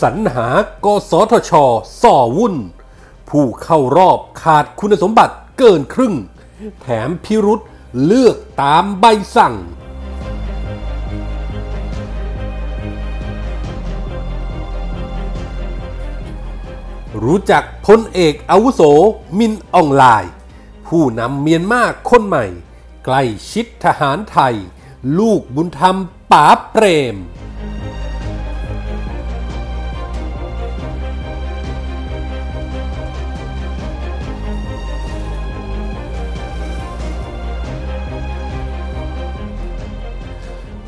สรรหากสทช ส่อวุ่น ผู้เข้ารอบขาดคุณสมบัติเกินครึ่ง แถมพิรุษเลือกตามใบสั่ง รู้จักพลเอกอาวุโสมินอองไลน์ผู้นำเมียนมาคนใหม่ ใกล้ชิดทหารไทย ลูกบุญธรรมป๋าเปรม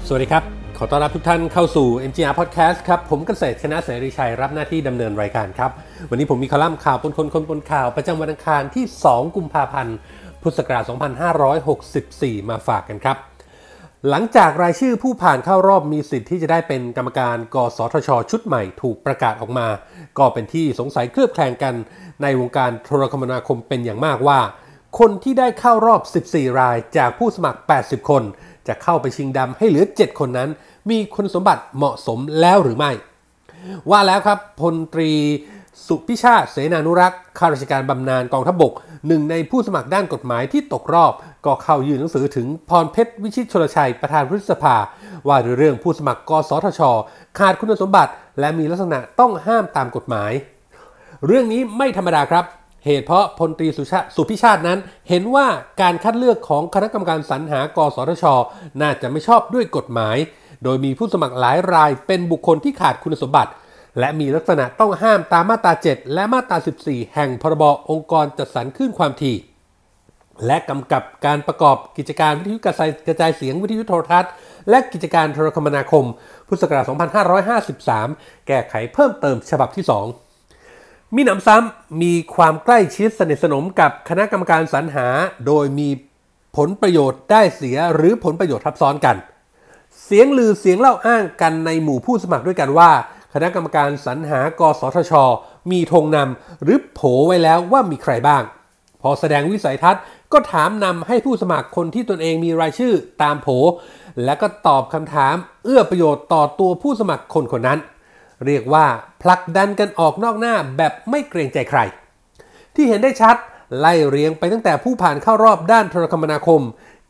สวัสดีครับ ขอต้อนรับทุกท่านเข้าสู่ MGR Podcast ครับ ผมเกษตรชนะเสรีชัยรับหน้าที่ดำเนินรายการครับ วันนี้ผมมีคอลัมน์ข่าวปนคนคนปนข่าวประจำวันอังคารที่ 2 กุมภาพันธ์ พุทธศักราช 2564 มาฝากกันครับ หลังจากรายชื่อผู้ผ่านเข้ารอบมีสิทธิ์ที่จะได้เป็นกรรมการ กสทช ชุดใหม่ถูกประกาศออกมา ก็เป็นที่สงสัยเคลือบแคลงกันในวงการโทรคมนาคมเป็นอย่างมากว่า คนที่ได้เข้ารอบ 14 รายจากผู้สมัคร 80 คน จะเข้าไปชิงดำให้เหลือ 7 คนนั้น มีคุณสมบัติเหมาะสมแล้วหรือไม่ ว่าแล้วครับพลตรีสุพิชาติเสนานุรักษ์ข้าราชการบำนาญกองทัพบบกหนึ่งในผู้สมัครด้านกฎหมายที่ตกรอบ ก็เข้ายื่นหนังสือถึงพรเพชรวิชิตชลชัยประธานรัฐสภา ว่าด้วยเรื่องผู้สมัครกสทช ขาดคุณสมบัติ และมีลักษณะต้องห้ามตามกฎหมาย เรื่องนี้ไม่ธรรมดาครับ เหตุเพราะพลตรีสุชาสุพิชาตินั้น เห็นว่าการคัดเลือกของคณะกรรมการสรรหากสทช น่าจะไม่ชอบด้วยกฎหมาย โดยมีผู้สมัครหลายรายเป็นบุคคลที่ขาดคุณสมบัติ และมีลักษณะต้องห้ามตามมาตรา 7 และมาตรา 14 แห่งพรบองค์กรจัดสรรคลื่นความถี่ และกำกับการประกอบกิจการวิทยุกระจายเสียงวิทยุโทรทัศน์ และกิจการโทรคมนาคม พุทธศักราช 2553 แก้ไขเพิ่มเติมฉบับที่ 2 มีหนำซ้ำมีความใกล้ชิดสนิทสนมกับคณะกรรมการสรรหา โดยมีผลประโยชน์ได้เสียหรือผลประโยชน์ทับซ้อนกัน เสียงลือเสียงเล่าอ้างกันในหมู่ผู้สมัครด้วยกันว่า คณะกรรมการสรรหากสทช มีธงนำหรือโผไว้แล้วว่ามีใครบ้าง พอแสดงวิสัยทัศน์ก็ถามนำให้ผู้สมัครคนที่ตนเองมีรายชื่อตามโผและก็ตอบคำถามเอื้อประโยชน์ต่อตัวผู้สมัครคนคนนั้น เรียกว่าผลักดันกันออกนอกหน้าแบบไม่เกรงใจใคร ที่เห็นได้ชัดไล่เรียงไปตั้งแต่ผู้ผ่านเข้ารอบด้านโทรคมนาคม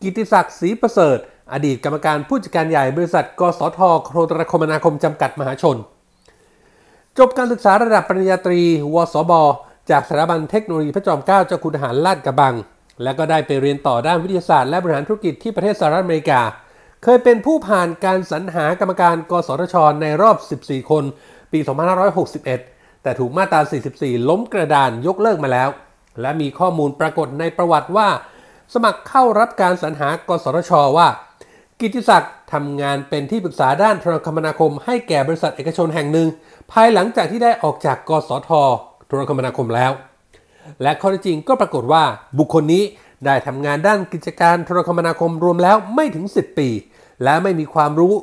กิติศักดิ์ศรีประเสริฐ อดีตกรรมการผู้จัดการใหญ่บริษัท กสทโทรคมนาคมจำกัดมหาชน จบการศึกษาระดับปริญญาตรี วสบ จากสถาบันเทคโนโลยีพระจอมเกล้าเจ้าคุณทหารลาดกระบัง และก็ได้ไปเรียนต่อด้านวิทยาศาสตร์และบริหารธุรกิจที่ประเทศสหรัฐอเมริกา เคยเป็นผู้ผ่านการสรรหากรรมการกสทช ในรอบ 14 คนปี 2561 แต่ถูกมาตรา 44 ล้มกระดานยกเลิกมาแล้ว และมีข้อมูลปรากฏในประวัติว่า สมัครเข้ารับการสรรหากสทช ว่า กิติศักดิ์ทำงานเป็นที่ปรึกษาด้านโทรคมนาคม ให้แก่บริษัทเอกชนแห่งหนึ่ง ภายหลังจากที่ได้ออกจากกสทโทรคมนาคมแล้ว และข้อเท็จจริงก็ปรากฏว่าบุคคลนี้ได้ทำงานด้านกิจการโทรคมนาคมรวมแล้วไม่ถึง 10 ปี และไม่มีความรู้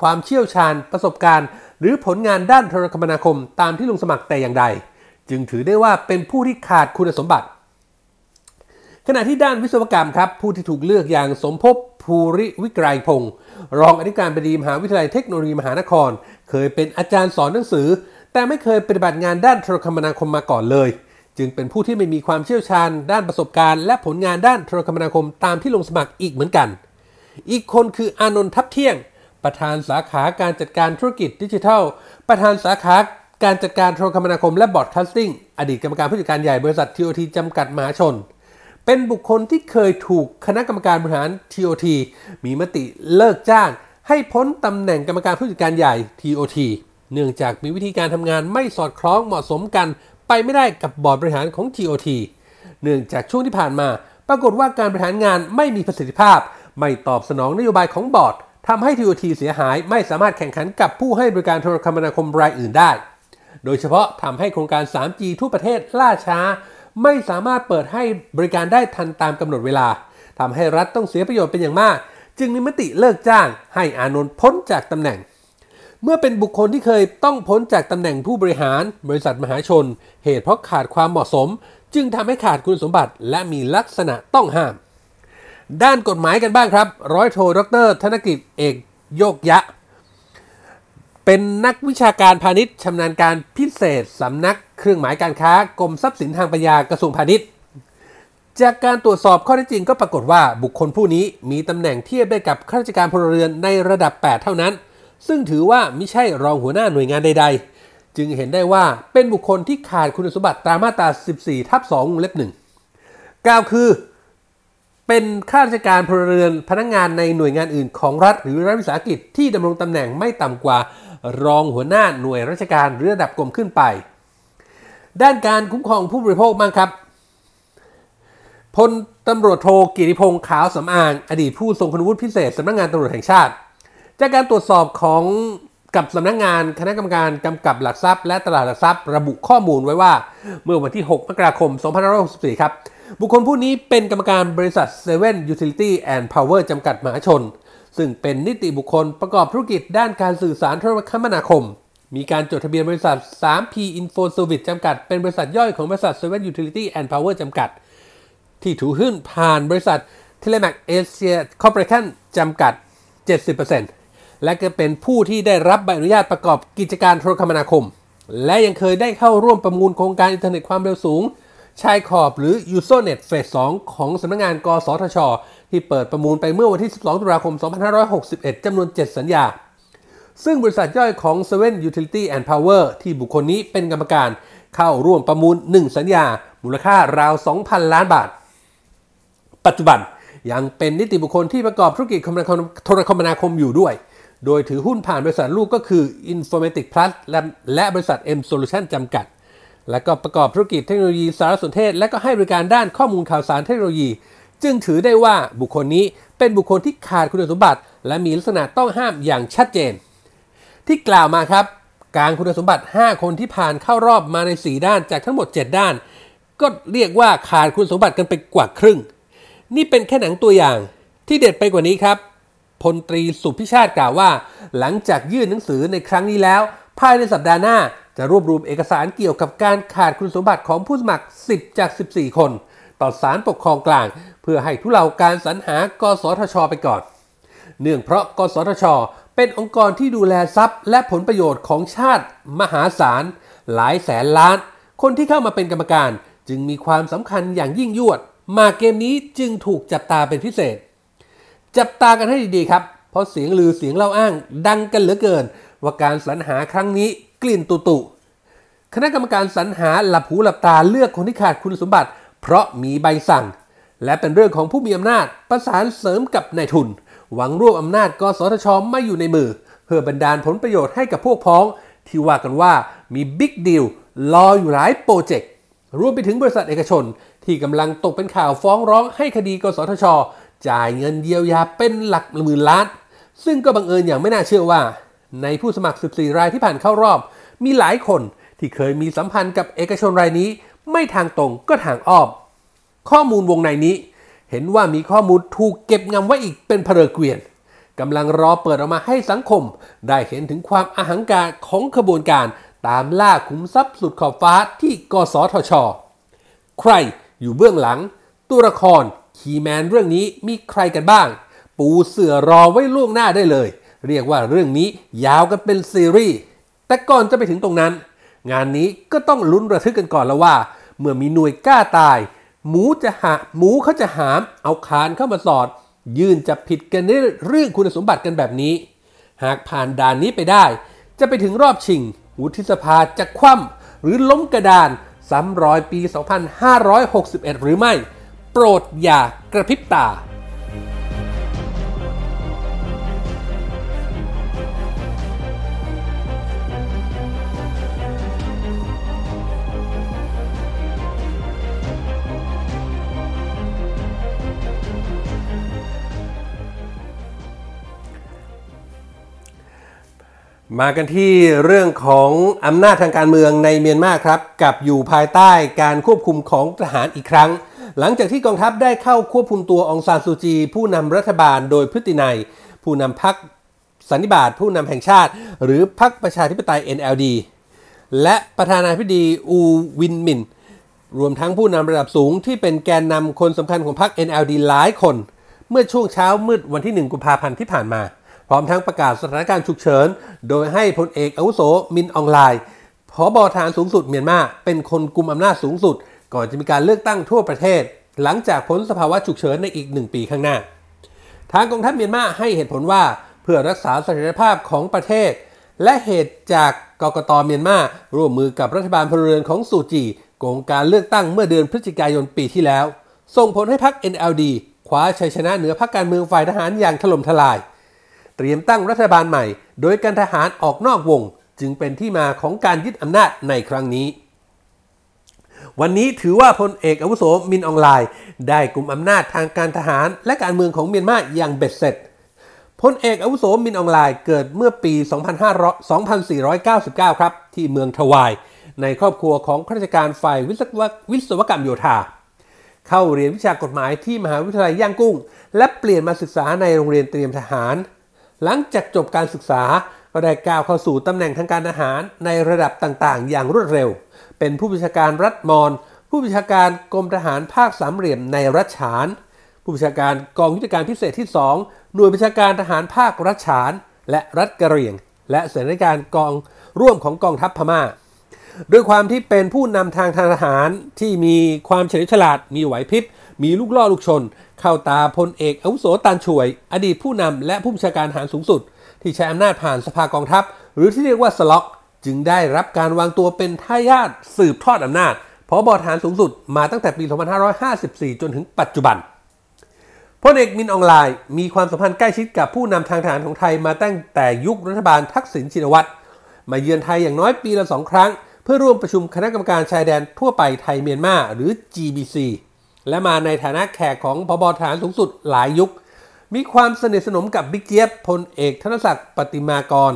ความเชี่ยวชาญ ประสบการณ์ หรือผลงานด้านโทรคมนาคมตามที่ลงสมัครแต่อย่างใด จึงถือได้ว่าเป็นผู้ที่ขาดคุณสมบัติ ขณะที่ด้านวิศวกรรมครับ ผู้ที่ถูกเลือกอย่างสมภพภูริวิกรายพงศ์รองอธิการบดีมหาวิทยาลัยเทคโนโลยีมหานคร เคยเป็นอาจารย์สอนหนังสือ แต่ไม่เคยปฏิบัติงานด้านโทรคมนาคมมาก่อนเลย จึงเป็นผู้ที่ไม่มีความเชี่ยวชาญ ด้านประสบการณ์ และผลงานด้านโทรคมนาคมตามที่ลงสมัครอีกเหมือนกัน อีกคนคืออานนท์ทับเที่ยง ประธานสาขาการจัดการธุรกิจดิจิทัล ประธานสาขาการจัดการโทรคมนาคมและ broadcasting อดีตกรรมการผู้จัดการใหญ่บริษัท TOT จำกัดมหาชน เป็นบุคคลที่เคยถูกคณะกรรมการบริหาร TOT มีมติเลิกจ้าง ให้พ้นตำแหน่งกรรมการผู้จัดการใหญ่ TOT เนื่องจากมีวิธีการทำงานไม่สอดคล้องเหมาะสมกัน ไปไม่ได้กับบอร์ดบริหารของ TOT เนื่องจากช่วงที่ผ่านมา ปรากฏว่าการบริหารงานไม่มีประสิทธิภาพ ไม่ตอบสนองนโยบายของบอร์ดทำให้ TOT เสียหายไม่สามารถแข่งขันกับผู้ให้บริการโทรคมนาคมรายอื่นได้ โดยเฉพาะทำให้โครงการ 3G ทั่วประเทศล่าช้า ไม่สามารถเปิดให้บริการได้ทันตามกำหนดเวลาทำให้รัฐต้องเสียประโยชน์เป็นอย่างมาก จึงมีมติเลิกจ้างให้อานนท์พ้นจากตำแหน่ง เมื่อเป็นบุคคลที่เคยต้องพ้นจากตำแหน่งผู้บริหาร บริษัทมหาชน เหตุเพราะขาดความเหมาะสม จึงทำให้ขาดคุณสมบัติและมีลักษณะต้องห้าม ด้านกฎหมายกันบ้างครับ ร้อยโทดร ธนกิจเอกโยกยะ เป็นนักวิชาการพาณิชย์ชำนาญการพิเศษสำนักเครื่องหมายการค้ากรมทรัพย์สินทางปัญญากระทรวงพาณิชย์ จากการตรวจสอบข้อเท็จจริงก็ปรากฏว่าบุคคลผู้นี้มีตำแหน่งเทียบได้กับข้าราชการพลเรือนในระดับ 8 เท่านั้น ซึ่งถือว่าไม่ใช่รองหัวหน้าหน่วยงานใด ๆ จึงเห็นได้ว่าเป็นบุคคลที่ขาดคุณสมบัติตามมาตรา 14 ทับ2วงเล็บหนึ่งกล่าวคือ เป็นข้าราชการพลเรือนพนักงงานในหน่วยงานอื่นของรัฐ หรือรัฐวิสาหกิจที่ดำรงตำแหน่งไม่ต่ำกว่ารองหัวหน้าหน่วยราชการหรือระดับกรมขึ้นไป ด้านการคุ้มครองผู้บริโภคบ้างครับพลตำรวจโทกิติพงษ์ขาวสำอาง อดีตผู้ทรงคุณวุฒิพิเศษสำนักงงานตำรวจแห่งชาติ จากการตรวจสอบของกับสำนักงงานคณะกรรมการกำกับหลักทรัพย์ และตลาดหลักทรัพย์ ระบุข้อมูลไว้ว่า เมื่อวันที่ 6 มกราคม 2564 ครับ บุคคลผู้นี้เป็นกรรมการบริษัท Seven Utility and Power จำกัดมหาชน ซึ่งเป็นนิติบุคคลประกอบธุรกิจด้านการสื่อสารโทรคมนาคม มีการจดทะเบียนบริษัท 3P Info Service จำกัด เป็นบริษัทย่อยของบริษัท Seven Utility and Power จำกัด ที่ถูกขึ้นผ่านบริษัท Telemac Asia Corporation จำกัด 70%และก็เป็นผู้ที่ได้รับใบอนุญาตประกอบกิจการโทรคมนาคม และยังเคยได้เข้าร่วมประมูลโครงการอินเทอร์เน็ตความเร็วสูง ชายขอบหรือ USO Net Phase 2ของสำนักงาน กสทช ที่เปิดประมูลไปเมื่อวันที่ 12 ตุลาคม 2561 จำนวน 7 สัญญา ซึ่งบริษัทย่อยของ Seven Utility and Power ที่บุคคลนี้เป็นกรรมการเข้าร่วมประมูล 1 สัญญา มูลค่าราว 2,000 ล้านบาท ปัจจุบันยังเป็นนิติบุคคลที่ประกอบธุรกิจโทรคมนาคมอยู่ด้วย โดยถือหุ้นผ่านบริษัทลูกก็คือ Informatic Plus และและบริษัท M Solution จำกัด และก็ประกอบธุรกิจเทคโนโลยีสารสนเทศ และก็ให้บริการด้านข้อมูลข่าวสารเทคโนโลยี จึงถือได้ว่าบุคคลนี้เป็นบุคคลที่ขาดคุณสมบัติ และมีลักษณะต้องห้ามอย่างชัดเจน ที่กล่าวมาครับ การคุณสมบัติ 5 คนที่ผ่านเข้ารอบมาใน 4 ด้านจากทั้งหมด 7 ด้าน ก็เรียกว่าขาดคุณสมบัติกันไปกว่าครึ่ง นี่เป็นแค่หนังตัวอย่าง ที่เด็ดไปกว่านี้ครับพลตรีสุพิชาติกล่าวว่า หลังจากยื่นหนังสือในครั้งนี้แล้ว ภายในสัปดาห์หน้า จะรวบรวมเอกสารเกี่ยวกับการขาดคุณสมบัติของผู้สมัคร 10 จาก 14 คน ต่อศาลปกครองกลาง เพื่อให้ทุเลาการสรรหากสทช ไปก่อน เนื่องเพราะกสทช เป็นองค์กรที่ดูแลทรัพย์ และผลประโยชน์ของชาติ มหาศาลหลายแสนล้าน คนที่เข้ามาเป็นกรรมการ จึงมีความสำคัญอย่างยิ่งยวด มาเกมนี้จึงถูกจับตาเป็นพิเศษ จับตากันให้ดีๆครับ เพราะเสียงลือเสียงเล่าอ้างดังกันเหลือเกิน ว่าการสรรหาครั้งนี้ กลิ่นตุตุคณะกรรมการสรรหาหลับหูหลับตาเลือกคนที่ขาดคุณสมบัติ เพราะมีใบสั่ง และเป็นเรื่องของผู้มีอำนาจประสานเสริมกับนายทุน หวังรวบอำนาจกสทชไม่อยู่ในมือ เพื่อบรรดาลผลประโยชน์ให้กับพวกพ้อง ที่ว่ากันว่ามีบิ๊กดีลรออยู่หลายโปรเจกต์รวมไปถึงบริษัทเอกชน ที่กำลังตกเป็นข่าวฟ้องร้องให้คดีกสทช จ่ายเงินเยียวยาเป็นหลักหมื่นล้าน ซึ่งก็บังเอิญอย่างไม่น่าเชื่อว่า ในผู้สมัคร 14 รายที่ผ่านเข้ารอบ มีหลายคนที่เคยมีสัมพันธ์กับเอกชนรายนี้ ไม่ทางตรงก็ทางอ้อม ข้อมูลวงในนี้ เห็นว่ามีข้อมูลถูกเก็บงำไว้อีกเป็นเพลเกวียนกำลังรอเปิดออกมาให้สังคม ได้เห็นถึงความอาหังการของขบวนการตามล่าขุมทรัพย์สุดขอบฟ้าที่กสทช ใครอยู่เบื้องหลัง ตัวละครคีแมนเรื่องนี้มีใครกันบ้าง ปูเสือรอไว้ล่วงหน้าได้เลย เรียกว่าเรื่องนี้ยาวกันเป็นซีรีส์ แต่ก่อนจะไปถึงตรงนั้น งานนี้ก็ต้องลุ้นระทึกกันก่อนแล้วว่า เมื่อมีหน่วยกล้าตาย หมูจะหาหมูเขาจะหาม เอาคานเข้ามาสอด ยื่นจะผิดกันในเรื่องคุณสมบัติกันแบบนี้ หากผ่านด่านนี้ไปได้ จะไปถึงรอบชิงวุฒิสภาจะคว่ำหรือล้มกระดานซ้ำรอยปี 2561 หรือไม่ โปรดอย่ากระพริบตา มากันที่เรื่องของอำนาจทางการเมืองในเมียนมาครับกับอยู่ภายใต้การควบคุมของทหารอีกครั้ง หลังจากที่กองทัพได้เข้าควบคุมตัวองซานซูจี ผู้นำรัฐบาลโดยพฤตินัย ผู้นำพรรคสันนิบาตผู้นำแห่งชาติ หรือพรรคประชาธิปไตย NLD และประธานาธิบดีอูวินมิน รวมทั้งผู้นำระดับสูงที่เป็นแกนนำคนสำคัญของพรรค NLD หลายคน เมื่อช่วงเช้ามืดวันที่ 1 กุมภาพันธ์ที่ผ่านมา พร้อมทั้งประกาศสถานการณ์ฉุกเฉิน โดยให้พลเอกอาวุโสมินอองไลน์ผบฐานสูงสุดเมียนมาเป็นคนกุมอำนาจสูงสุด ก่อนจะมีการเลือกตั้งทั่วประเทศ หลังจากพ้นสภาวะฉุกเฉินในอีกหนึ่งปีข้างหน้า ทางกองทัพเมียนมาให้เหตุผลว่าเพื่อรักษาเสถียรภาพของประเทศ และเหตุจากกกตเมียนมาร่วมมือกับรัฐบาลพลเรือนของสูจีโกงการเลือกตั้งเมื่อเดือนพฤศจิกายนปีที่แล้ว ส่งผลให้พรรค NLD คว้าชัยชนะเหนือพรรคการเมืองฝ่ายทหารอย่างถล่มทลาย เตรียมตั้งรัฐบาลใหม่ โดยการทหารออกนอกวง จึงเป็นที่มาของการยึดอำนาจในครั้งนี้ วันนี้ถือว่าพลเอกอาวุโสมินอองไลน์ ได้กลุ่มอำนาจทางการทหารและการเมืองของเมียนมาอย่างเบ็ดเสร็จพลเอกอาวุโสมินอองไลน์เกิดเมื่อปี 2499 ครับ ที่เมืองทวาย ในครอบครัวของข้าราชการฝ่ายวิศววิศวกรรมโยธา เข้าเรียนวิชากฎหมายที่มหาวิทยาลัยย่างกุ้ง และเปลี่ยนมาศึกษาในโรงเรียนเตรียมทหาร หลังจากจบการศึกษาก็ได้ก้าวเข้าสู่ตำแหน่งทางการทหารในระดับต่างๆ อย่างรวดเร็ว เป็นผู้บัญชาการรัฐมอน ผู้บัญชาการกรมทหารภาคสามเหลี่ยมในรัชฉาน ผู้บัญชาการกองยุทธการพิเศษที่ 2 หน่วยบัญชาการทหารภาครัชฉาน และรัฐกะเหรี่ยง และเสนาธิการกองร่วมของกองทัพพม่า ด้วยความที่เป็นผู้นำทางทางทหารที่มีความเฉลียวฉลาด มีไหวพริบ มีลูกล่อลูกชน เข้าตาพลเอกอาวุโสตันช่วย อดีตผู้นำและผู้บัญชาการทหารสูงสุด ที่ใช้อำนาจผ่านสภากองทัพ หรือที่เรียกว่าสล็อก จึงได้รับการวางตัวเป็นทายาทสืบทอดอำนาจพบทหารสูงสุดมาตั้งแต่ปี 2554 จนถึงปัจจุบันพลเอกมินอองไลน์มีความสัมพันธ์ใกล้ชิดกับผู้นำทางทหารของไทยมาตั้งแต่ยุครัฐบาลทักษิณชินวัตรมาเยือนไทยอย่างน้อยปีละสองครั้ง เพื่อร่วมประชุมคณะกรรมการชายแดนทั่วไปไทยเมียนมาหรือ GBC และมาในฐานะแขกของผบ.ทหารสูงสุดหลายยุค มีความสนิทสนมกับบิ๊กเจี๊ยบพลเอกธนะศักดิ์ปฏิมาประกร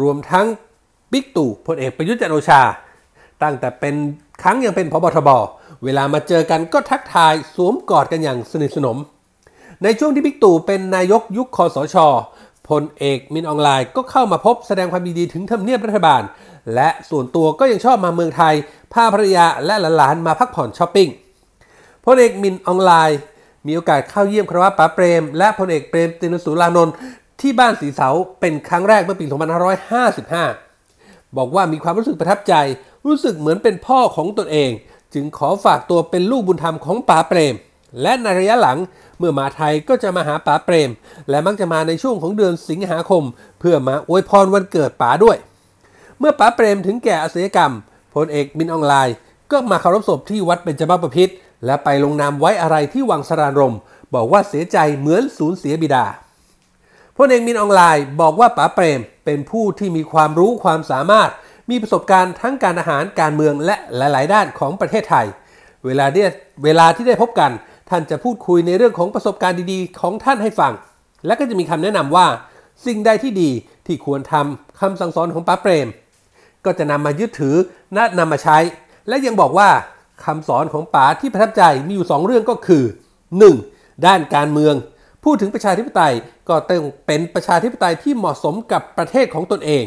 รวมทั้งบิ๊กตู่พลเอกประยุทธ์จันทร์โอชา ตั้งแต่เป็นครั้งยังเป็นผบ.ทบ. เวลามาเจอกันก็ทักทายสวมกอดกันอย่างสนิทสนม ในช่วงที่บิ๊กตู่เป็นนายกยุคคสช.พลเอกมินอ่องหล่ายก็เข้ามาพบแสดงความยินดีถึงทำเนียบรัฐบาล และส่วนตัวก็ยังชอบมาเมืองไทย พาภรรยาและหลานๆมาพักผ่อนช้อปปิ้งพลเอกมินอ่องหล่าย มีโอกาสเข้าเยี่ยมคารวะป๋าเปรม และพลเอกเปรมติณสูลานนท์ที่บ้านสี่เสาเป็นครั้งแรกเมื่อปี 2555 บอกว่ามีความรู้สึกประทับใจ รู้สึกเหมือนเป็นพ่อของตนเอง จึงขอฝากตัวเป็นลูกบุญธรรมของป๋าเปรม และในระยะหลังเมื่อมาไทยก็จะมาหาป๋าเปรม และมักจะมาในช่วงของเดือนสิงหาคม เพื่อมาอวยพรวันเกิดป๋าด้วย เมื่อป๋าเปรมถึงแก่อศัลยกรรมพลเอกมินออนไลน์ ก็มาเคารพศพที่วัดเบญจมาบพิตรและไปลงนามไว้อะไรที่วังสรานรม บอกว่าเสียใจเหมือนสูญเสียบิดาพลเอกมินออนไลน์บอกว่าป๋าเปรมเป็นผู้ที่มีความรู้ความสามารถ มีประสบการณ์ทั้งการอาหารการเมืองและหลาย ๆ ด้านของประเทศไทย เวลาเวลาที่ได้พบกัน ท่านจะพูดคุยในเรื่องของประสบการณ์ดี ๆ ของท่านให้ฟัง และก็จะมีคำแนะนำว่า สิ่งใดที่ดีที่ควรทำคำสั่งสอนของป๋าเปรม ก็จะนำมายึดถือและนำมาใช้ และยังบอกว่าคำสอนของป๋าที่ประทับใจมีอยู่ 2 เรื่องก็คือ 1. ด้านการเมือง พูดถึงประชาธิปไตยก็ต้องเป็นประชาธิปไตยที่เหมาะสมกับประเทศของตนเอง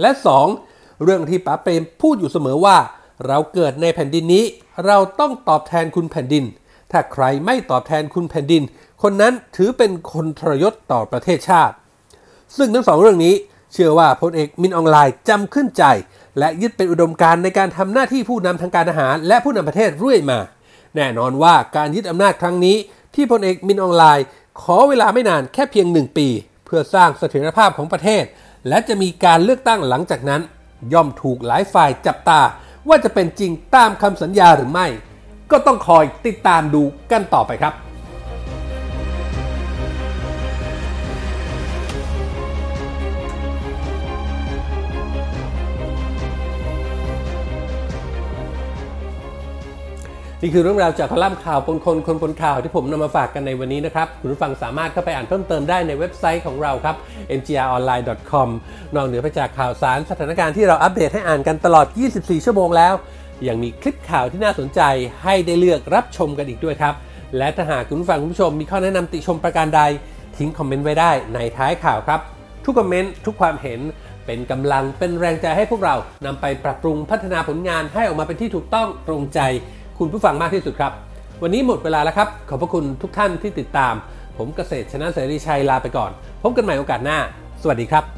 และ 2. เรื่องที่ป๋าเปรมพูดอยู่เสมอว่า เราเกิดในแผ่นดินนี้ เราต้องตอบแทนคุณแผ่นดิน ถ้าใครไม่ตอบแทนคุณแผ่นดิน คนนั้นถือเป็นคนทรยศต่อประเทศชาติ ซึ่งทั้งสองเรื่องนี้เชื่อว่าพลเอกมินออนไลน์จำขึ้นใจ และยึดเป็นอุดมการณ์ในการทำหน้าที่ผู้นำทางการทหาร และผู้นำประเทศเรื่อยมา แน่นอนว่าการยึดอำนาจครั้งนี้ ที่พลเอกมินออนไลน์ ขอเวลาไม่นานแค่เพียงหนึ่งปี เพื่อสร้างเสถียรภาพของประเทศ และจะมีการเลือกตั้งหลังจากนั้น ย่อมถูกหลายฝ่ายจับตา ว่าจะเป็นจริงตามคำสัญญาหรือไม่ ก็ต้องคอยติดตามดูกันต่อไปครับ นี่คือเรื่องราวจากคอลัมน์ข่าวปนคนคนปนข่าวที่ผมนำมาฝากกันในวันนี้นะครับ คุณผู้ฟังสามารถเข้าไปอ่านเพิ่มเติมได้ในเว็บไซต์ของเราครับ mgronline.com นอกเหนือไปจากข่าวสารสถานการณ์ที่เราอัปเดตให้อ่านกันตลอด 24 ชั่วโมงแล้ว ยังมีคลิปข่าวที่น่าสนใจให้ได้เลือกรับชมกันอีกด้วยครับ และถ้าหากคุณผู้ฟังคุณผู้ชมมีข้อแนะนำติชมประการใด ทิ้งคอมเมนต์ไว้ได้ในท้ายข่าวครับ ทุกคอมเมนต์ทุกความเห็นเป็นกำลังเป็นแรงใจให้พวกเรานำไปปรับปรุงพัฒนาผลงานให้ออกมาเป็นที่ถูกต้องตรงใจ คุณผู้ฟังมากที่สุดครับ วันนี้หมดเวลาแล้วครับ ขอบพระคุณทุกท่านที่ติดตาม ผมเกษตรชนะเสรีชัยลาไปก่อน พบกันใหม่โอกาสหน้า สวัสดีครับ